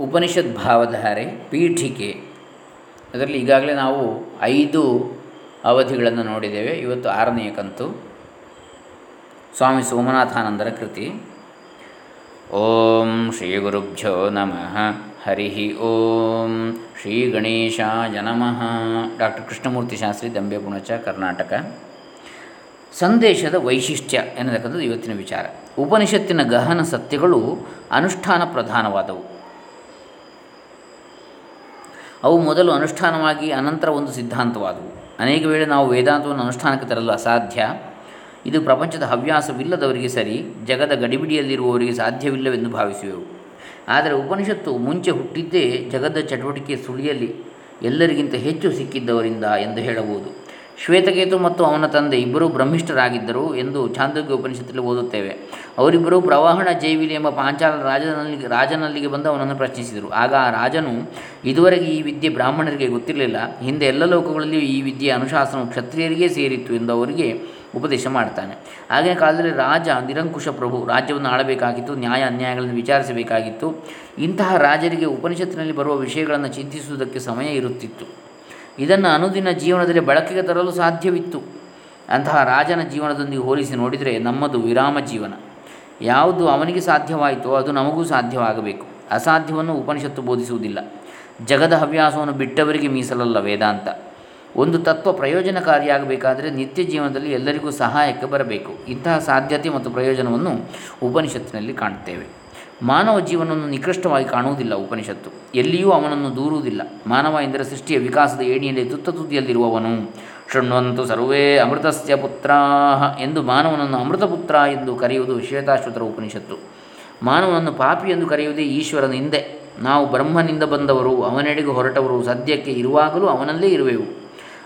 ಉಪನಿಷತ್ ಭಾವಧಾರೆ ಪೀಠಿಕೆ. ಅದರಲ್ಲಿ ಈಗಾಗಲೇ ನಾವು ಐದು ಅವಧಿಗಳನ್ನು ನೋಡಿದ್ದೇವೆ. ಇವತ್ತು ಆರನೆಯ ಕಂತು. ಸ್ವಾಮಿ ಸೋಮನಾಥಾನಂದರ ಕೃತಿ. ಓಂ ಶ್ರೀ ಗುರುಭ್ಯೋ ನಮಃ. ಹರಿ ಓಂ ಶ್ರೀ ಗಣೇಶಾಯ ನಮಃ. ಡಾಕ್ಟರ್ ಕೃಷ್ಣಮೂರ್ತಿ ಶಾಸ್ತ್ರಿ, ದಂಬೆ ಪುಣಚ, ಕರ್ನಾಟಕ. ಸಂದೇಶದ ವೈಶಿಷ್ಟ್ಯ ಎನ್ನತಕ್ಕಂಥದ್ದು ಇವತ್ತಿನ ವಿಚಾರ. ಉಪನಿಷತ್ತಿನ ಗಹನ ಸತ್ಯಗಳು ಅನುಷ್ಠಾನ ಪ್ರಧಾನವಾದವು. ಅವು ಮೊದಲು ಅನುಷ್ಠಾನವಾಗಿ ಅನಂತರ ಒಂದು ಸಿದ್ಧಾಂತವಾದವು. ಅನೇಕ ವೇಳೆ ನಾವು ವೇದಾಂತವನ್ನು ಅನುಷ್ಠಾನಕ್ಕೆ ತರಲು ಅಸಾಧ್ಯ. ಇದು ಪ್ರಪಂಚದ ಹವ್ಯಾಸವಿಲ್ಲದವರಿಗೆ ಸರಿ, ಜಗದ ಗಡಿಬಿಡಿಯಲ್ಲಿರುವವರಿಗೆ ಸಾಧ್ಯವಿಲ್ಲವೆಂದು ಭಾವಿಸುವೆವು. ಆದರೆ ಉಪನಿಷತ್ತು ಮುಂಚೆ ಹುಟ್ಟಿದ್ದೇ ಜಗದ ಚಟುವಟಿಕೆ ಸುಳಿಯಲ್ಲಿ ಎಲ್ಲರಿಗಿಂತ ಹೆಚ್ಚು ಸಿಕ್ಕಿದ್ದವರಿಂದ ಎಂದು ಹೇಳಬಹುದು. ಶ್ವೇತಕೇತು ಮತ್ತು ಅವನ ತಂದೆ ಇಬ್ಬರೂ ಬ್ರಹ್ಮಿಷ್ಠರಾಗಿದ್ದರು ಎಂದು ಚಾಂದೋಗ್ಯ ಉಪನಿಷತ್ತಲ್ಲಿ ಓದುತ್ತೇವೆ. ಅವರಿಬ್ಬರು ಪ್ರವಾಹಣ ಜೈವಿಲಿ ಎಂಬ ಪಾಂಚಾಲ ರಾಜನಲ್ಲಿ, ರಾಜನಲ್ಲಿಗೆ ಬಂದು ಅವನನ್ನು ಪ್ರಶ್ನಿಸಿದರು. ಆಗ ಆ ರಾಜನು, ಇದುವರೆಗೆ ಈ ವಿದ್ಯೆ ಬ್ರಾಹ್ಮಣರಿಗೆ ಗೊತ್ತಿರಲಿಲ್ಲ. ಹಿಂದೆ ಎಲ್ಲ ಲೋಕಗಳಲ್ಲಿಯೂ ಈ ವಿದ್ಯೆ ಅನುಶಾಸನವು ಕ್ಷತ್ರಿಯರಿಗೆ ಸೇರಿತ್ತು ಎಂದು ಅವರಿಗೆ ಉಪದೇಶ ಮಾಡ್ತಾನೆ. ಆಗಿನ ಕಾಲದಲ್ಲಿ ರಾಜ, ನಿರಂಕುಶ ಪ್ರಭು ರಾಜ್ಯವನ್ನು ಆಳಬೇಕಾಗಿತ್ತು, ನ್ಯಾಯ ಅನ್ಯಾಯಗಳನ್ನು ವಿಚಾರಿಸಬೇಕಾಗಿತ್ತು. ಇಂತಹ ರಾಜರಿಗೆ ಉಪನಿಷತ್ತಿನಲ್ಲಿ ಬರುವ ವಿಷಯಗಳನ್ನು ಚಿಂತಿಸುವುದಕ್ಕೆ ಸಮಯ ಇರುತ್ತಿತ್ತು. ಇದನ್ನು ಅನುದಿನ ಜೀವನದಲ್ಲಿ ಬಳಕೆಗೆ ತರಲು ಸಾಧ್ಯವಿತ್ತು. ಅಂತಹ ರಾಜನ ಜೀವನದೊಂದಿಗೆ ಹೋಲಿಸಿ ನೋಡಿದರೆ ನಮ್ಮದು ವಿರಾಮ ಜೀವನ. ಯಾವುದು ಅವನಿಗೆ ಸಾಧ್ಯವಾಯಿತೋ ಅದು ನಮಗೂ ಸಾಧ್ಯವಾಗಬೇಕು. ಅಸಾಧ್ಯವನ್ನು ಉಪನಿಷತ್ತು ಬೋಧಿಸುವುದಿಲ್ಲ. ಜಗದ ಹವ್ಯಾಸವನ್ನು ಬಿಟ್ಟವರಿಗೆ ಮೀಸಲಲ್ಲ ವೇದಾಂತ. ಒಂದು ತತ್ವ ಪ್ರಯೋಜನಕಾರಿಯಾಗಬೇಕಾದರೆ ನಿತ್ಯ ಜೀವನದಲ್ಲಿ ಎಲ್ಲರಿಗೂ ಸಹಾಯಕ್ಕೆ ಬರಬೇಕು. ಇಂತಹ ಸಾಧ್ಯತೆ ಮತ್ತು ಪ್ರಯೋಜನವನ್ನು ಉಪನಿಷತ್ತಿನಲ್ಲಿ ಕಾಣುತ್ತೇವೆ. ಮಾನವ ಜೀವನವನ್ನು ನಿಕೃಷ್ಟವಾಗಿ ಕಾಣುವುದಿಲ್ಲ ಉಪನಿಷತ್ತು. ಎಲ್ಲಿಯೂ ಅವನನ್ನು ದೂರುವುದಿಲ್ಲ. ಮಾನವ ಎಂದರೆ ಸೃಷ್ಟಿಯ ವಿಕಾಸದ ಏಣಿಯಲ್ಲಿ ತುತ್ತ ತುದಿಯಲ್ಲಿರುವವನು. ಶೃಣ್ವಂತು ಸರ್ವೇ ಅಮೃತಸ್ಯ ಪುತ್ರ ಎಂದು ಮಾನವನನ್ನು ಅಮೃತಪುತ್ರ ಎಂದು ಕರೆಯುವುದು ಶ್ವೇತಾಶ್ವತರ ಉಪನಿಷತ್ತು. ಮಾನವನನ್ನು ಪಾಪಿ ಎಂದು ಕರೆಯುವುದೇ ಈಶ್ವರನ ಹಿಂದೆ ನಾವು ಬ್ರಹ್ಮನಿಂದ ಬಂದವರು, ಅವನೆಡೆಗೆ ಹೊರಟವರು, ಸದ್ಯಕ್ಕೆ ಇರುವಾಗಲೂ ಅವನಲ್ಲೇ ಇರುವೆವು.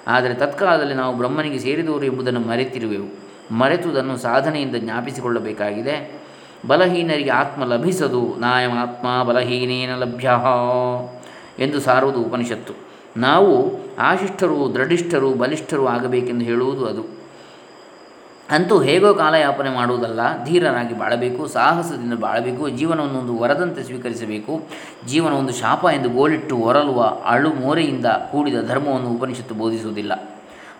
ಆದರೆ ತತ್ಕಾಲದಲ್ಲಿ ನಾವು ಬ್ರಹ್ಮನಿಗೆ ಸೇರಿದವರು ಎಂಬುದನ್ನು ಮರೆತಿರುವೆವು. ಮರೆತುದನ್ನು ಸಾಧನೆಯಿಂದ ಜ್ಞಾಪಿಸಿಕೊಳ್ಳಬೇಕಾಗಿದೆ. ಬಲಹೀನರಿಗೆ ಆತ್ಮ ಲಭಿಸದು, ನಾಯಮಾತ್ಮ ಬಲಹೀನೇನ ಲಭ್ಯ ಎಂದು ಸಾರುವುದು ಉಪನಿಷತ್ತು. ನಾವು ಆಶಿಷ್ಠರು ದೃಢಿಷ್ಠರು ಬಲಿಷ್ಠರು ಆಗಬೇಕೆಂದು ಹೇಳುವುದು ಅದು. ಅಂತೂ ಹೇಗೋ ಕಾಲಯಾಪನೆ ಮಾಡುವುದಲ್ಲ ಧೀರನಾಗಿ ಬಾಳಬೇಕು, ಸಾಹಸದಿಂದ ಬಾಳಬೇಕು, ಜೀವನವನ್ನು ಒಂದು ವರದಂತೆ ಸ್ವೀಕರಿಸಬೇಕು ಜೀವನ ಒಂದು ಶಾಪ ಎಂದು ಗೋಲಿಟ್ಟು ಹೊರಲುವ ಅಳು ಮೋರೆಯಿಂದ ಕೂಡಿದ ಧರ್ಮವನ್ನು ಉಪನಿಷತ್ತು ಬೋಧಿಸುವುದಿಲ್ಲ.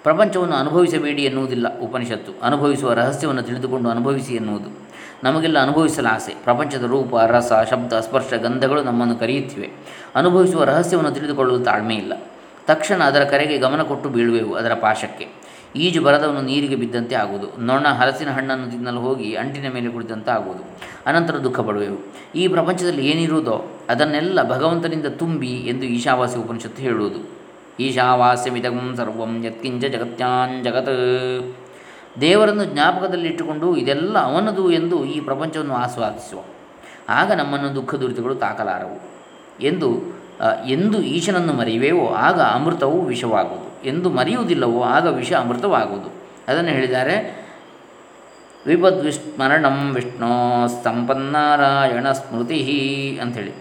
ಪ್ರಪಂಚವನ್ನು ಅನುಭವಿಸಬೇಡಿ ಎನ್ನುವುದಿಲ್ಲ ಉಪನಿಷತ್ತು. ಅನುಭವಿಸುವ ರಹಸ್ಯವನ್ನು ತಿಳಿದುಕೊಂಡು ಅನುಭವಿಸಿ ಎನ್ನುವುದು. ನಮಗೆಲ್ಲ ಅನುಭವಿಸಲು ಆಸೆ. ಪ್ರಪಂಚದ ರೂಪ, ರಸ, ಶಬ್ದ, ಸ್ಪರ್ಶ, ಗಂಧಗಳು ನಮ್ಮನ್ನು ಕರೆಯುತ್ತಿವೆ. ಅನುಭವಿಸುವ ರಹಸ್ಯವನ್ನು ತಿಳಿದುಕೊಳ್ಳಲು ತಾಳ್ಮೆ ಇಲ್ಲ. ತಕ್ಷಣ ಅದರ ಕರೆಗೆ ಗಮನ ಕೊಟ್ಟು ಬೀಳುವೆವು ಅದರ ಪಾಶಕ್ಕೆ. ಈಜು ಬರದವನು ನೀರಿಗೆ ಬಿದ್ದಂತೆ ಆಗುವುದು. ನೊಣ ಹಲಸಿನ ಹಣ್ಣನ್ನು ತಿನ್ನಲು ಹೋಗಿ ಅಂಟಿನ ಮೇಲೆ ಕುಳಿತಂತೆ ಆಗುವುದು. ಅನಂತರ ದುಃಖ ಪಡುವೆವು. ಈ ಪ್ರಪಂಚದಲ್ಲಿ ಏನಿರುವುದೋ ಅದನ್ನೆಲ್ಲ ಭಗವಂತನಿಂದ ತುಂಬಿ ಎಂದು ಈಶಾವಾಸ್ಯ ಉಪನಿಷತ್ತು ಹೇಳುವುದು. ಈಶಾವಾಸ್ಯಮಿತಂ ಸರ್ವಂ ಯತ್ಕಿಂಚ ಜಗತ್ಯಾನ್ ಜಗತ್. ದೇವರನ್ನು ಜ್ಞಾಪಕದಲ್ಲಿಟ್ಟುಕೊಂಡು ಇದೆಲ್ಲ ಅವನದು ಎಂದು ಈ ಪ್ರಪಂಚವನ್ನು ಆಸ್ವಾದಿಸುವ. ಆಗ ನಮ್ಮನ್ನು ದುಃಖ ದುರಿತಗಳು ತಾಕಲಾರವು. ಎಂದು ಎಂದು ಈಶನನ್ನು ಮರೆಯುವೆವೋ, ಆಗ ಅಮೃತವು ವಿಷವಾಗುವುದು. ಎಂದು ಮರೆಯುವುದಿಲ್ಲವೋ, ಆಗ ವಿಷ ಅಮೃತವಾಗುವುದು. ಅದನ್ನು ಹೇಳಿದ್ದಾರೆ, ವಿಪದ್ವಿಸ್ಮರಣಂ ವಿಷ್ಣು ಸಂಪನ್ನಾರಾಯಣ ಸ್ಮೃತಿ ಅಂಥೇಳಿ.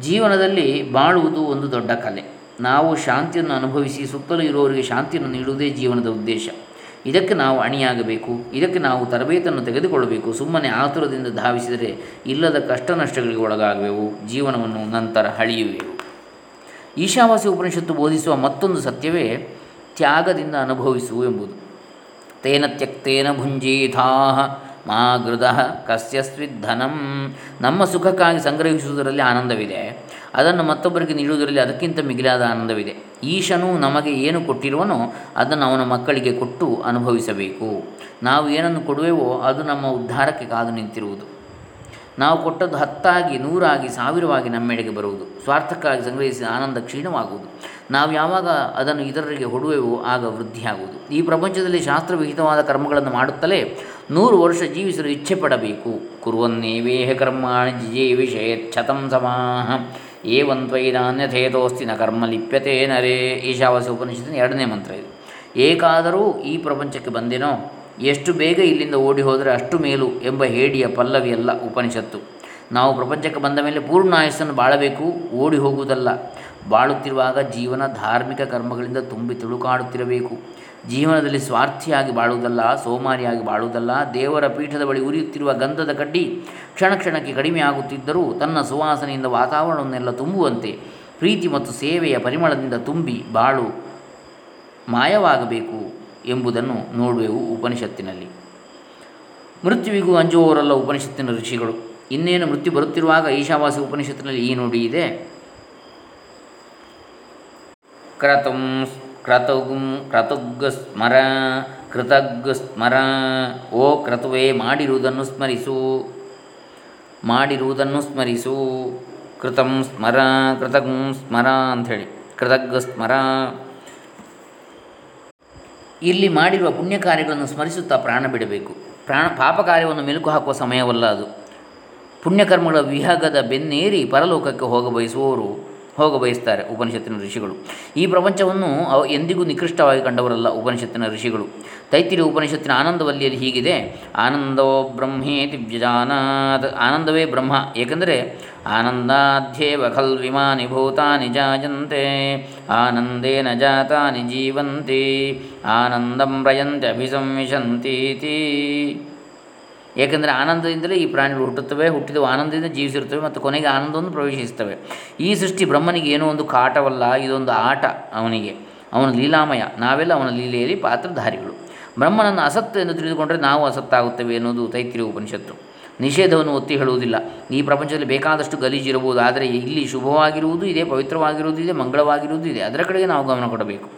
ಜೀವನದಲ್ಲಿ ಬಾಳುವುದು ಒಂದು ದೊಡ್ಡ ಕಲೆ. ನಾವು ಶಾಂತಿಯನ್ನು ಅನುಭವಿಸಿ ಸುತ್ತಲೂ ಇರುವವರಿಗೆ ಶಾಂತಿಯನ್ನು ನೀಡುವುದೇ ಜೀವನದ ಉದ್ದೇಶ. ಇದಕ್ಕೆ ನಾವು ಅಣಿಯಾಗಬೇಕು, ಇದಕ್ಕೆ ನಾವು ತರಬೇತನ್ನು ತೆಗೆದುಕೊಳ್ಳಬೇಕು. ಸುಮ್ಮನೆ ಆತುರದಿಂದ ಧಾವಿಸಿದರೆ ಇಲ್ಲದ ಕಷ್ಟ ನಷ್ಟಗಳಿಗೆ ಒಳಗಾಗುವೆವು. ಜೀವನವನ್ನು ನಂತರ ಹಳಿಯುವೆವು ಈಶಾವಾಸಿ ಉಪನಿಷತ್ತು ಬೋಧಿಸುವ ಮತ್ತೊಂದು ಸತ್ಯವೇ ತ್ಯಾಗದಿಂದ ಅನುಭವಿಸು ಎಂಬುದು. ತೇನ ತ್ಯಕ್ತೇನ ಭುಂಜೀಥಾ ಮಾ ಗೃದ ಕಸ್ಯಸ್ವಿಧನಂ. ನಮ್ಮ ಸುಖಕ್ಕಾಗಿ ಸಂಗ್ರಹಿಸುವುದರಲ್ಲಿ ಆನಂದವಿದೆ. ಅದನ್ನು ಮತ್ತೊಬ್ಬರಿಗೆ ನೀಡುವುದರಲ್ಲಿ ಅದಕ್ಕಿಂತ ಮಿಗಿಲಾದ ಆನಂದವಿದೆ. ಈಶನು ನಮಗೆ ಏನು ಕೊಟ್ಟಿರುವನೋ ಅದನ್ನು ಅವನ ಮಕ್ಕಳಿಗೆ ಕೊಟ್ಟು ಅನುಭವಿಸಬೇಕು. ನಾವು ಏನನ್ನು ಕೊಡುವೆವೋ ಅದು ನಮ್ಮ ಉದ್ಧಾರಕ್ಕೆ ಕಾದು ನಿಂತಿರುವುದು. ನಾವು ಕೊಟ್ಟದ್ದು ಹತ್ತಾಗಿ, ನೂರಾಗಿ, ಸಾವಿರವಾಗಿ ನಮ್ಮೆಡೆಗೆ ಬರುವುದು. ಸ್ವಾರ್ಥಕ್ಕಾಗಿ ಸಂಗ್ರಹಿಸಿದ ಆನಂದ ಕ್ಷೀಣವಾಗುವುದು. ನಾವು ಯಾವಾಗ ಅದನ್ನು ಇತರರಿಗೆ ಹೊಡುವೆವೋ ಆಗ ವೃದ್ಧಿಯಾಗುವುದು. ಈ ಪ್ರಪಂಚದಲ್ಲಿ ಶಾಸ್ತ್ರವಿಹಿತವಾದ ಕರ್ಮಗಳನ್ನು ಮಾಡುತ್ತಲೇ ನೂರು ವರ್ಷ ಜೀವಿಸಲು ಇಚ್ಛೆ ಪಡಬೇಕು ಕುರುವನ್ನೇವೇಹ ಕರ್ಮಾಣಿ ಜಿಜೇ ಛತಂ ಸಮಾಹ. ಏವಂತ್ವೈನಾನ್ಯಥೇತೋಸ್ತಿ ನ ಕರ್ಮ ಲಿಪ್ಯತೆ ನರೇ. ಈಶಾವಾಸ್ಯ ಉಪನಿಷತ್ತಿನ ಎರಡನೇ ಮಂತ್ರ ಇದು. ಏಕಾದರೂ ಈ ಪ್ರಪಂಚಕ್ಕೆ ಬಂದೇನೋ, ಎಷ್ಟು ಬೇಗ ಇಲ್ಲಿಂದ ಓಡಿ ಹೋದರೆ ಅಷ್ಟು ಮೇಲು ಎಂಬ ಹೇಡಿಯ ಪಲ್ಲವಿಯಲ್ಲ ಉಪನಿಷತ್ತು. ನಾವು ಪ್ರಪಂಚಕ್ಕೆ ಬಂದ ಮೇಲೆ ಪೂರ್ಣ ಆಯಸ್ಸನ್ನು ಬಾಳಬೇಕು, ಓಡಿ ಹೋಗುವುದಲ್ಲ. ಬಾಳುತ್ತಿರುವಾಗ ಜೀವನ ಧಾರ್ಮಿಕ ಕರ್ಮಗಳಿಂದ ತುಂಬಿ ತುಳುಕಾಡುತ್ತಿರಬೇಕು. ಜೀವನದಲ್ಲಿ ಸ್ವಾರ್ಥಿಯಾಗಿ ಬಾಳುವುದಲ್ಲ, ಸೋಮಾರಿಯಾಗಿ ಬಾಳುವುದಲ್ಲ, ದೇವರ ಪೀಠದ ಬಳಿ ಉರಿಯುತ್ತಿರುವ ಗಂಧದ ಕಡ್ಡಿ ಕ್ಷಣ ಕ್ಷಣಕ್ಕೆ ಕಡಿಮೆಯಾಗುತ್ತಿದ್ದರೂ ತನ್ನ ಸುವಾಸನೆಯಿಂದ ವಾತಾವರಣವನ್ನೆಲ್ಲ ತುಂಬುವಂತೆ ಪ್ರೀತಿ ಮತ್ತು ಸೇವೆಯ ಪರಿಮಳದಿಂದ ತುಂಬಿ ಬಾಳು ಮಾಯವಾಗಬೇಕು ಎಂಬುದನ್ನು ನೋಡುವೆವು ಉಪನಿಷತ್ತಿನಲ್ಲಿ. ಮೃತ್ಯುವಿಗೂ ಅಂಜುವವರಲ್ಲ ಉಪನಿಷತ್ತಿನ ಋಷಿಗಳು. ಇನ್ನೇನು ಮೃತ್ಯು ಬರುತ್ತಿರುವಾಗ ಈಶಾವಾಸಿ ಉಪನಿಷತ್ತಿನಲ್ಲಿ ಈ ನುಡಿ ಇದೆ. ಕ್ರತುಂ ಕ್ರತುಗುಂ ಕ್ರತುಗ್ ಸ್ಮರ ಕೃತಗ್ ಸ್ಮರ ಓ ಕ್ರತುವೆ ಮಾಡಿರುವುದನ್ನು ಸ್ಮರಿಸು ಮಾಡಿರುವುದನ್ನು ಸ್ಮರಿಸು ಕೃತಂ ಸ್ಮರ ಕೃತಗ್ ಸ್ಮರ ಅಂಥೇಳಿ ಕೃತಗ್ ಸ್ಮರ ಇಲ್ಲಿ ಮಾಡಿರುವ ಪುಣ್ಯ ಕಾರ್ಯಗಳನ್ನು ಸ್ಮರಿಸುತ್ತಾ ಪ್ರಾಣ ಬಿಡಬೇಕು. ಪ್ರಾಣ ಪಾಪ ಕಾರ್ಯವನ್ನು ಮೆಲುಕು ಹಾಕುವ ಸಮಯವಲ್ಲ ಅದು. ಪುಣ್ಯಕರ್ಮಗಳ ವಿಹಗದ ಬೆನ್ನೇರಿ ಪರಲೋಕಕ್ಕೆ ಹೋಗ ಬಯಸುವವರು ಹೋಗ ಬಯಸ್ತಾರೆ ಉಪನಿಷತ್ತಿನ ಋಷಿಗಳು. ಈ ಪ್ರಪಂಚವನ್ನು ಅವ ಎಂದಿಗೂ ನಿಕೃಷ್ಟವಾಗಿ ಕಂಡವರಲ್ಲ ಉಪನಿಷತ್ತಿನ ಋಷಿಗಳು. ತೈತಿರಿ ಉಪನಿಷತ್ತಿನ ಆನಂದವಲ್ಲಿಯಲ್ಲಿ ಹೀಗಿದೆ. ಆನಂದೋ ಬ್ರಹ್ಮೇತಿ ವ್ಯಜಾನಾತ್ ಆನಂದವೇ ಬ್ರಹ್ಮ. ಏಕೆಂದರೆ ಆನಂದಾಧ್ಯೇವ ಖಲ್ವಿಮಾನಿ ಭೂತಾನಿ ಜಾಯಂತೆ. ಆನಂದೇನ ಜಾತಾನಿ ಜೀವಂತಿ. ಆನಂದಂ ಪ್ರಯಂತೆ ಅಭಿಸಂವಿಶಂತೀತಿ. ಏಕೆಂದರೆ ಆನಂದದಿಂದಲೇ ಈ ಪ್ರಾಣಿಗಳು ಹುಟ್ಟುತ್ತವೆ, ಹುಟ್ಟಿದವು, ಆನಂದದಿಂದ ಜೀವಿಸಿರುತ್ತವೆ ಮತ್ತು ಕೊನೆಗೆ ಆನಂದವನ್ನು ಪ್ರವೇಶಿಸುತ್ತವೆ. ಈ ಸೃಷ್ಟಿ ಬ್ರಹ್ಮನಿಗೆ ಏನೋ ಒಂದು ಕಾಟವಲ್ಲ, ಇದೊಂದು ಆಟ ಅವನಿಗೆ. ಅವನ ಲೀಲಾಮಯ, ನಾವೆಲ್ಲ ಅವನ ಲೀಲೆಯಲ್ಲಿ ಪಾತ್ರಧಾರಿಗಳು. ಬ್ರಹ್ಮನನ್ನು ಅಸತ್ತು ಎಂದು ತಿಳಿದುಕೊಂಡರೆ ನಾವು ಅಸತ್ತಾಗುತ್ತೇವೆ ಎನ್ನುವುದು ತೈತ್ರಿಯ ಉಪನಿಷತ್ತು. ನಿಷೇಧವನ್ನು ಒತ್ತಿ ಹೇಳುವುದಿಲ್ಲ. ಈ ಪ್ರಪಂಚದಲ್ಲಿ ಬೇಕಾದಷ್ಟು ಗಲೀಜಿರಬಹುದು ಆದರೆ ಇಲ್ಲಿ ಶುಭವಾಗಿರುವುದು ಇದೆ, ಪವಿತ್ರವಾಗಿರುವುದು ಇದೆ, ಮಂಗಳವಾಗಿರುವುದು ಇದೆ. ಅದರ ಕಡೆಗೆ ನಾವು ಗಮನ ಕೊಡಬೇಕು.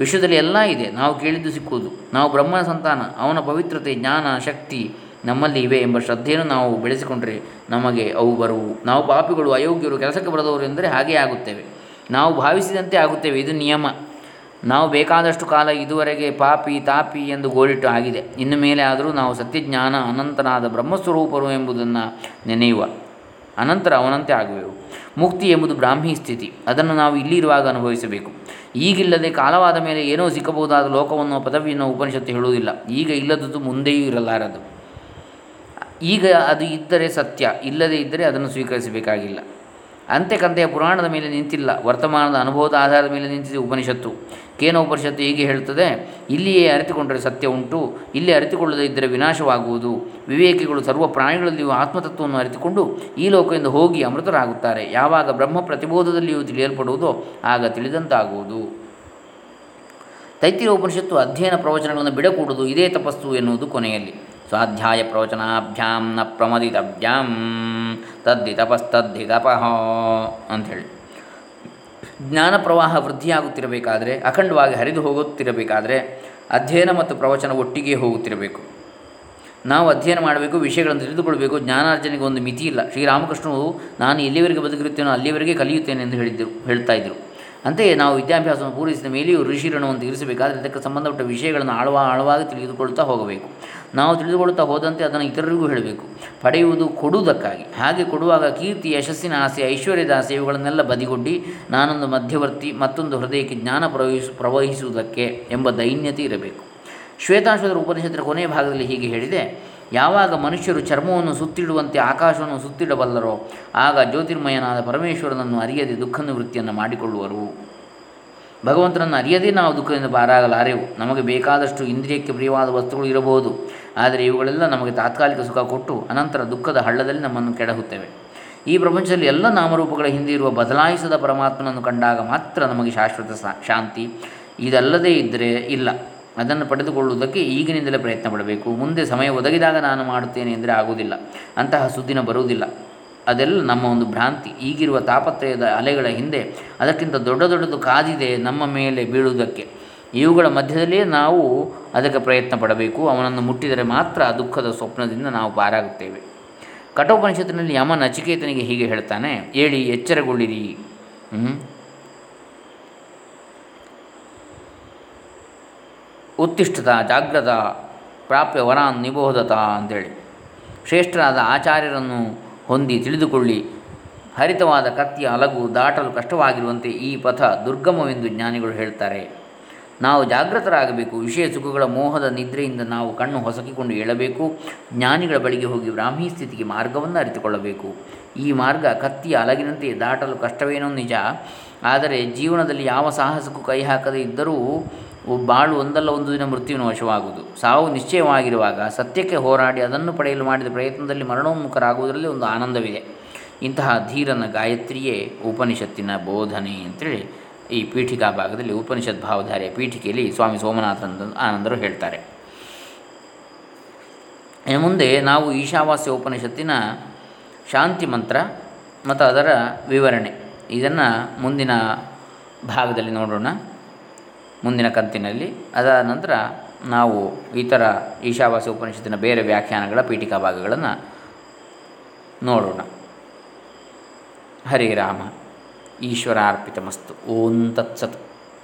ವಿಶ್ವದಲ್ಲಿ ಎಲ್ಲ ಇದೆ. ನಾವು ಕೇಳಿದ್ದು ಸಿಕ್ಕುವುದು. ನಾವು ಬ್ರಹ್ಮನ ಸಂತಾನ, ಅವನ ಪವಿತ್ರತೆ, ಜ್ಞಾನ, ಶಕ್ತಿ ನಮ್ಮಲ್ಲಿ ಇವೆ ಎಂಬ ಶ್ರದ್ಧೆಯನ್ನು ನಾವು ಬೆಳೆಸಿಕೊಂಡರೆ ನಮಗೆ ಅವು ಬರುವು. ನಾವು ಪಾಪಿಗಳು, ಅಯೋಗ್ಯರು, ಕೆಲಸಕ್ಕೆ ಬರದವರು ಎಂದರೆ ಹಾಗೇ ಆಗುತ್ತೇವೆ. ನಾವು ಭಾವಿಸಿದಂತೆ ಆಗುತ್ತೇವೆ. ಇದು ನಿಯಮ. ನಾವು ಬೇಕಾದಷ್ಟು ಕಾಲ ಇದುವರೆಗೆ ಪಾಪಿ, ತಾಪಿ ಎಂದು ಗೋಳಿಟ್ಟು ಆಗಿದೆ. ಇನ್ನು ಮೇಲೆ ಆದರೂ ನಾವು ಸತ್ಯಜ್ಞಾನ, ಅನಂತನಾದ ಬ್ರಹ್ಮಸ್ವರೂಪರು ಎಂಬುದನ್ನು ನೆನೆಯುವ ಅನಂತರ ಅವನಂತೆ ಆಗುವೆವು. ಮುಕ್ತಿ ಎಂಬುದು ಬ್ರಾಹ್ಮಿ ಸ್ಥಿತಿ. ಅದನ್ನು ನಾವು ಇಲ್ಲಿರುವಾಗ ಅನುಭವಿಸಬೇಕು. ಈಗಿಲ್ಲದೆ ಕಾಲವಾದ ಮೇಲೆ ಏನೋ ಸಿಕ್ಕಬಹುದಾದ ಲೋಕವನ್ನು, ಪದವಿಯನ್ನು, ಉಪನಿಷತ್ತು ಹೇಳುವುದಿಲ್ಲ. ಈಗ ಇಲ್ಲದದ್ದು ಮುಂದೆಯೂ ಇರಲಾರದು. ಈಗ ಅದು ಇದ್ದರೆ ಸತ್ಯ, ಇಲ್ಲದೇ ಇದ್ದರೆ ಅದನ್ನು ಸ್ವೀಕರಿಸಬೇಕಾಗಿಲ್ಲ. ಅಂತೆಕಂತೆಯ ಪುರಾಣದ ಮೇಲೆ ನಿಂತಿಲ್ಲ, ವರ್ತಮಾನದ ಅನುಭವದ ಆಧಾರದ ಮೇಲೆ ನಿಂತಿದೆ ಉಪನಿಷತ್ತು. ಕೇನ ಉಪನಿಷತ್ತು ಹೀಗೆ ಹೇಳುತ್ತದೆ, ಇಲ್ಲಿಯೇ ಅರಿತುಕೊಂಡರೆ ಸತ್ಯ ಉಂಟು, ಇಲ್ಲಿ ಅರಿತುಕೊಳ್ಳದೇ ಇದ್ದರೆ ವಿನಾಶವಾಗುವುದು. ವಿವೇಕಿಗಳು ಸರ್ವ ಪ್ರಾಣಿಗಳಲ್ಲಿಯೂ ಆತ್ಮತತ್ವವನ್ನು ಅರಿತುಕೊಂಡು ಈ ಲೋಕದಿಂದ ಹೋಗಿ ಅಮೃತರಾಗುತ್ತಾರೆ. ಯಾವಾಗ ಬ್ರಹ್ಮ ಪ್ರತಿಬೋಧದಲ್ಲಿಯೂ ತಿಳಿಯಲ್ಪಡುವುದೋ ಆಗ ತಿಳಿದಂತಾಗುವುದು. ತೈತಿರ ಉಪನಿಷತ್ತು ಅಧ್ಯಯನ ಪ್ರವಚನಗಳನ್ನು ಬಿಡಕೂಡದು, ಇದೇ ತಪಸ್ಸು ಎನ್ನುವುದು ಕೊನೆಯಲ್ಲಿ. ಸ್ವಾಧ್ಯಾಯ ಪ್ರವಚನಾಭ್ಯಾಂ ನ ಪ್ರಮದಿತಭ್ಯಾಂ ತದ್ದಿ ತಪಸ್ತದ್ದಿ ತಪಃ ಅಂಥೇಳಿ. ಜ್ಞಾನ ಪ್ರವಾಹ ವೃದ್ಧಿಯಾಗುತ್ತಿರಬೇಕಾದರೆ, ಅಖಂಡವಾಗಿ ಹರಿದು ಹೋಗುತ್ತಿರಬೇಕಾದರೆ, ಅಧ್ಯಯನ ಮತ್ತು ಪ್ರವಚನ ಒಟ್ಟಿಗೆ ಹೋಗುತ್ತಿರಬೇಕು. ನಾವು ಅಧ್ಯಯನ ಮಾಡಬೇಕು, ವಿಷಯಗಳನ್ನು ತಿಳಿದುಕೊಳ್ಬೇಕು ಜ್ಞಾನಾರ್ಜನೆಗೆ ಒಂದು ಮಿತಿ ಇಲ್ಲ. ಶ್ರೀರಾಮಕೃಷ್ಣರು ನಾನು ಎಲ್ಲಿವರೆಗೆ ಬದುಕಿರುತ್ತೇನೋ ಅಲ್ಲಿವರೆಗೆ ಕಲಿಯುತ್ತೇನೆ ಎಂದು ಹೇಳಿದ್ದರು ಹೇಳ್ತಾ ಇದ್ದರು ಅಂತೆಯೇ ನಾವು ವಿದ್ಯಾಭ್ಯಾಸವನ್ನು ಪೂರೈಸಿದ ಮೇಲೆಯೂ ಋಷಿರಣವನ್ನು ತೀರಿಸಬೇಕಾದರೆ ಅದಕ್ಕೆ ಸಂಬಂಧಪಟ್ಟ ವಿಷಯಗಳನ್ನು ಆಳವ, ಆಳವಾಗಿ ತಿಳಿದುಕೊಳ್ತಾ ಹೋಗಬೇಕು. ನಾವು ತಿಳಿದುಕೊಳ್ಳುತ್ತಾ ಹೋದಂತೆ ಅದನ್ನು ಇತರರಿಗೂ ಹೇಳಬೇಕು. ಪಡೆಯುವುದು ಕೊಡುವುದಕ್ಕಾಗಿ. ಹಾಗೆ ಕೊಡುವಾಗ ಕೀರ್ತಿ, ಯಶಸ್ಸಿನ ಆಸೆ, ಐಶ್ವರ್ಯದ ಆಸೆ ಇವುಗಳನ್ನೆಲ್ಲ ಬದಿಗೊಡ್ಡಿ ನಾನೊಂದು ಮಧ್ಯವರ್ತಿ, ಮತ್ತೊಂದು ಹೃದಯಕ್ಕೆ ಜ್ಞಾನ ಪ್ರವಹಿಸು, ಪ್ರವಹಿಸುವುದಕ್ಕೆ ಎಂಬ ದೈನ್ಯತೆ ಇರಬೇಕು. ಶ್ವೇತಾಶ್ವತರ ಉಪನಿಷತ್ತಿನ ಕೊನೆಯ ಭಾಗದಲ್ಲಿ ಹೀಗೆ ಹೇಳಿದೆ. ಯಾವಾಗ ಮನುಷ್ಯರು ಚರ್ಮವನ್ನು ಸುತ್ತಿಡುವಂತೆ ಆಕಾಶವನ್ನು ಸುತ್ತಿಡಬಲ್ಲರೋ, ಆಗ ಜ್ಯೋತಿರ್ಮಯನಾದ ಪರಮೇಶ್ವರನನ್ನು ಅರಿಯದೆ ದುಃಖ ನಿವೃತ್ತಿಯನ್ನು ಮಾಡಿಕೊಳ್ಳುವರು. ಭಗವಂತನನ್ನು ಅರಿಯದೇ ನಾವು ದುಃಖದಿಂದ ಪಾರಾಗಲಾರೆವು. ನಮಗೆ ಬೇಕಾದಷ್ಟು ಇಂದ್ರಿಯಕ್ಕೆ ಪ್ರಿಯವಾದ ವಸ್ತುಗಳು ಇರಬಹುದು. ಆದರೆ ಇವುಗಳೆಲ್ಲ ನಮಗೆ ತಾತ್ಕಾಲಿಕ ಸುಖ ಕೊಟ್ಟು ಅನಂತರ ದುಃಖದ ಹಳ್ಳದಲ್ಲಿ ನಮ್ಮನ್ನು ಕೆಡಹುತ್ತವೆ. ಈ ಪ್ರಪಂಚದಲ್ಲಿ ಎಲ್ಲ ನಾಮರೂಪಗಳ ಹಿಂದೆ ಇರುವ ಬದಲಾಯಿಸದ ಪರಮಾತ್ಮನನ್ನು ಕಂಡಾಗ ಮಾತ್ರ ನಮಗೆ ಶಾಶ್ವತ ಶಾಂತಿ. ಇದಲ್ಲದೇ ಇದ್ದರೆ ಇಲ್ಲ. ಅದನ್ನು ಪಡೆದುಕೊಳ್ಳುವುದಕ್ಕೆ ಈಗಿನಿಂದಲೇ ಪ್ರಯತ್ನ ಪಡಬೇಕು. ಮುಂದೆ ಸಮಯ ಒದಗಿದಾಗ ನಾನು ಮಾಡುತ್ತೇನೆ ಎಂದರೆ ಆಗುವುದಿಲ್ಲ. ಅಂತಹ ಸುದ್ದಿನ ಬರುವುದಿಲ್ಲ. ಅದೆಲ್ಲ ನಮ್ಮ ಒಂದು ಭ್ರಾಂತಿ. ಈಗಿರುವ ತಾಪತ್ರಯದ ಅಲೆಗಳ ಹಿಂದೆ ಅದಕ್ಕಿಂತ ದೊಡ್ಡ ದೊಡ್ಡದು ಕಾದಿದೆ ನಮ್ಮ ಮೇಲೆ ಬೀಳುವುದಕ್ಕೆ. ಇವುಗಳ ಮಧ್ಯದಲ್ಲಿಯೇ ನಾವು ಅದಕ್ಕೆ ಪ್ರಯತ್ನ ಪಡಬೇಕು. ಅವನನ್ನು ಮುಟ್ಟಿದರೆ ಮಾತ್ರ ದುಃಖದ ಸ್ವಪ್ನದಿಂದ ನಾವು ಪಾರಾಗುತ್ತೇವೆ. ಕಠೋಪನಿಷತ್ತಿನಲ್ಲಿ ಯಮ ನಚಿಕೇತನಿಗೆ ಹೀಗೆ ಹೇಳ್ತಾನೆ. ಹೇಳಿ ಎಚ್ಚರಗೊಳ್ಳಿರಿ. ಉತ್ತಿಷ್ಠತ, ಜಾಗ್ರತ, ಪ್ರಾಪ್ಯ ವರಾನ್ ನಿಬೋಧತ ಅಂತೇಳಿ. ಶ್ರೇಷ್ಠರಾದ ಆಚಾರ್ಯರನ್ನು ಹೊಂದಿ ತಿಳಿದುಕೊಳ್ಳಿ. ಹರಿತವಾದ ಕತ್ತಿಯ ಅಲಗು ದಾಟಲು ಕಷ್ಟವಾಗಿರುವಂತೆ ಈ ಪಥ ದುರ್ಗಮವೆಂದು ಜ್ಞಾನಿಗಳು ಹೇಳ್ತಾರೆ. ನಾವು ಜಾಗೃತರಾಗಬೇಕು ವಿಷಯ ಸುಖಗಳ ಮೋಹದ ನಿದ್ರೆಯಿಂದ ನಾವು ಕಣ್ಣು ಹೊಸಕಿಕೊಂಡು ಏಳಬೇಕು. ಜ್ಞಾನಿಗಳ ಬಳಿಗೆ ಹೋಗಿ ಬ್ರಾಹ್ಮಿ ಸ್ಥಿತಿಗೆ ಮಾರ್ಗವನ್ನು ಅರಿತುಕೊಳ್ಳಬೇಕು. ಈ ಮಾರ್ಗ ಕತ್ತಿಯ ಅಲಗಿನಂತೆ ದಾಟಲು ಕಷ್ಟವೇನೋ ನಿಜ. ಆದರೆ ಜೀವನದಲ್ಲಿ ಯಾವ ಸಾಹಸಕ್ಕೂ ಕೈ ಹಾಕದೇ ಇದ್ದರೂ ಬಾಳು ಒಂದಲ್ಲ ಒಂದು ದಿನ ಮೃತ್ಯುವಿನ ವಶವಾಗುವುದು. ಸಾವು ನಿಶ್ಚಯವಾಗಿರುವಾಗ ಸತ್ಯಕ್ಕೆ ಹೋರಾಡಿ ಅದನ್ನು ಪಡೆಯಲು ಮಾಡಿದ ಪ್ರಯತ್ನದಲ್ಲಿ ಮರಣೋನ್ಮುಖರಾಗುವುದರಲ್ಲಿ ಒಂದು ಆನಂದವಿದೆ. ಇಂತಹ ಧೀರನ ಗಾಯತ್ರಿಯೇ ಉಪನಿಷತ್ತಿನ ಬೋಧನೆ ಅಂತೇಳಿ ಈ ಪೀಠಿಕಾ ಭಾಗದಲ್ಲಿ ಉಪನಿಷತ್ ಭಾವಧಾರೆಯ ಪೀಠಿಕೆಯಲ್ಲಿ ಸ್ವಾಮಿ ಸೋಮನಾಥನಂದ ಆನಂದರು ಹೇಳ್ತಾರೆ. ಮುಂದೆ ನಾವು ಈಶಾವಾಸ್ಯ ಉಪನಿಷತ್ತಿನ ಶಾಂತಿ ಮಂತ್ರ ಮತ್ತು ಅದರ ವಿವರಣೆ. ಇದನ್ನು ಮುಂದಿನ ಭಾಗದಲ್ಲಿ ನೋಡೋಣ. ಮುಂದಿನ ಕಂತಿನಲ್ಲಿ. ಅದಾದ ನಂತರ ನಾವು ಇತರ ಈಶಾವಾಸ್ಯ ಉಪನಿಷತ್ತಿನ ಬೇರೆ ವ್ಯಾಖ್ಯಾನಗಳ ಪೀಠಿಕಾ ಭಾಗಗಳನ್ನು ನೋಡೋಣ. ಹರೇ ರಾಮ, ಈಶ್ವರಾರ್ಪಿತಮಸ್ತು, ಓಂ ತತ್ಸತ್.